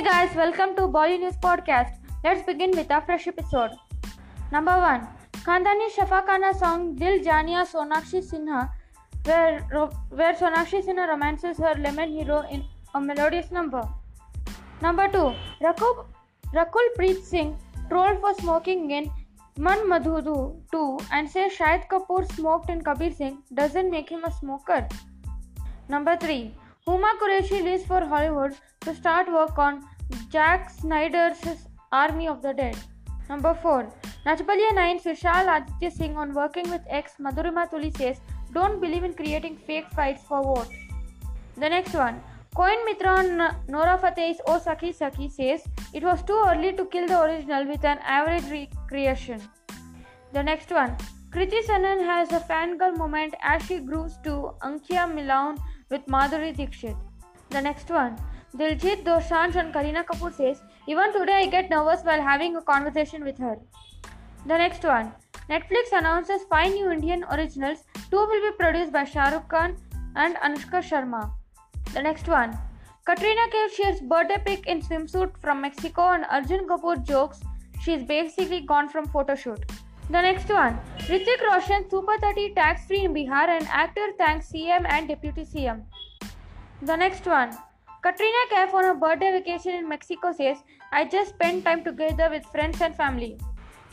Hey guys, welcome to Bolly News Podcast. Let's begin with a fresh episode. Number 1. Khandaani Shafakhana song Dil Jaaniye Sonakshi Sinha, where, where Sonakshi Sinha romances her lemon hero in a melodious number. Number 2. Rakul, Rakul Preet Singh trolled for smoking in Manmadhudu 2 and says Shahid Kapoor smoked in Kabir Singh doesn't make him a smoker. Number 3. Huma Qureshi leaves for Hollywood to start work on Zack Snyder's Army of the Dead. Number 4. Nach Baliye 9 Vishal Aditya Singh on working with ex Madhurima Tuli says don't believe in creating fake fights for votes. The next one. Koena Mitra on Nora Fatehi's O oh, Sakhi Sakhi says it was too early to kill the original with an average recreation. The next one. Kriti Sanon has a fangirl moment as she grooves to Ankhiyan Milaoon with Madhuri Dixit. The next one. Diljit Dosanjh and Kareena Kapoor says, Even today I get nervous while having a conversation with her. The next one. Netflix announces five new Indian originals. Two will be produced by Shah Rukh Khan and Anushka Sharma. The next one. Katrina Kaif shares birthday pic in swimsuit from Mexico and Arjun Kapoor jokes she's basically gone from photoshoot. The next one. Hrithik Roshan Super 30 tax free in Bihar and actor thanks CM and Deputy CM. The next one. Katrina Kaif on a birthday vacation in Mexico says, I just spent time together with friends and family.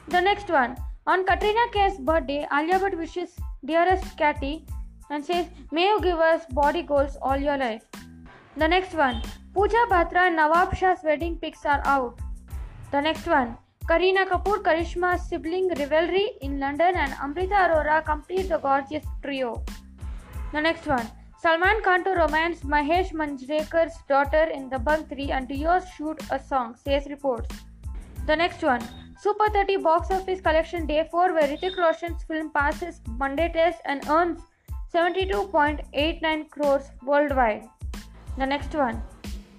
The next one. On Katrina Kaif's birthday, Alia Bhatt wishes dearest Katy and says, May you give us body goals all your life. The next one. Pooja Batra and Nawab Shah's wedding pics are out. The next one. Kareena Kapoor Karishma's sibling rivalry in London and Amrita Arora complete the gorgeous trio. The next one. Salman Khan to romance Mahesh Manjrekar's daughter in Dabangg 3 and duos shoot a song, says reports. The next one. Super 30 box office collection day 4 where Hrithik Roshan's film passes Monday test and earns 72.89 crores worldwide. The next one.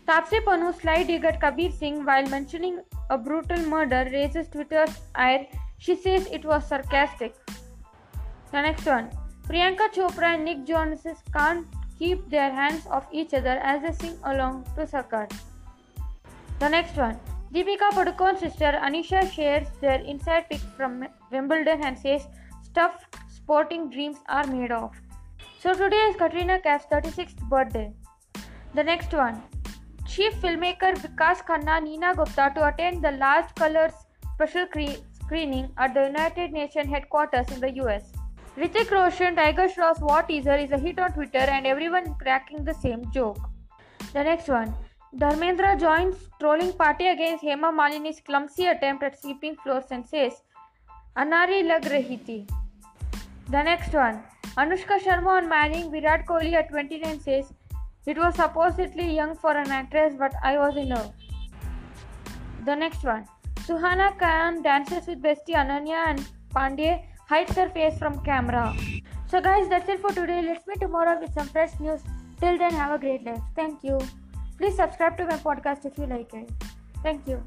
Taapsee Pannu slide dig Kabir Singh while mentioning a brutal murder raises Twitter's ire. She says it was sarcastic. The next one. Priyanka Chopra and Nick Jonas can't keep their hands off each other as they sing along to Sarkar. The next one. Deepika Padukone's sister Anisha shares their inside pic from Wimbledon and says stuff sporting dreams are made of. So today is Katrina Kaif's 36th birthday. The next one. Chief filmmaker Vikas Khanna Neena Gupta to attend the Last Colors special cre- screening at the United Nations headquarters in the US. Hrithik Roshan Tiger Shroff's War teaser is a hit on Twitter and everyone cracking the same joke. The next one. Dharmendra joins trolling party against Hema Malini's clumsy attempt at sweeping floors and says, Anari lag rahi thi. The next one. Anushka Sharma on marrying Virat Kohli at 29 says, It was supposedly young for an actress, but I was in love. The next one. Suhana Khan dances with bestie Ananya and Pandey hides her face from camera. So, guys, that's it for today. Let's meet tomorrow with some fresh news. Till then, have a great life. Thank you. Please subscribe to my podcast if you like it. Thank you.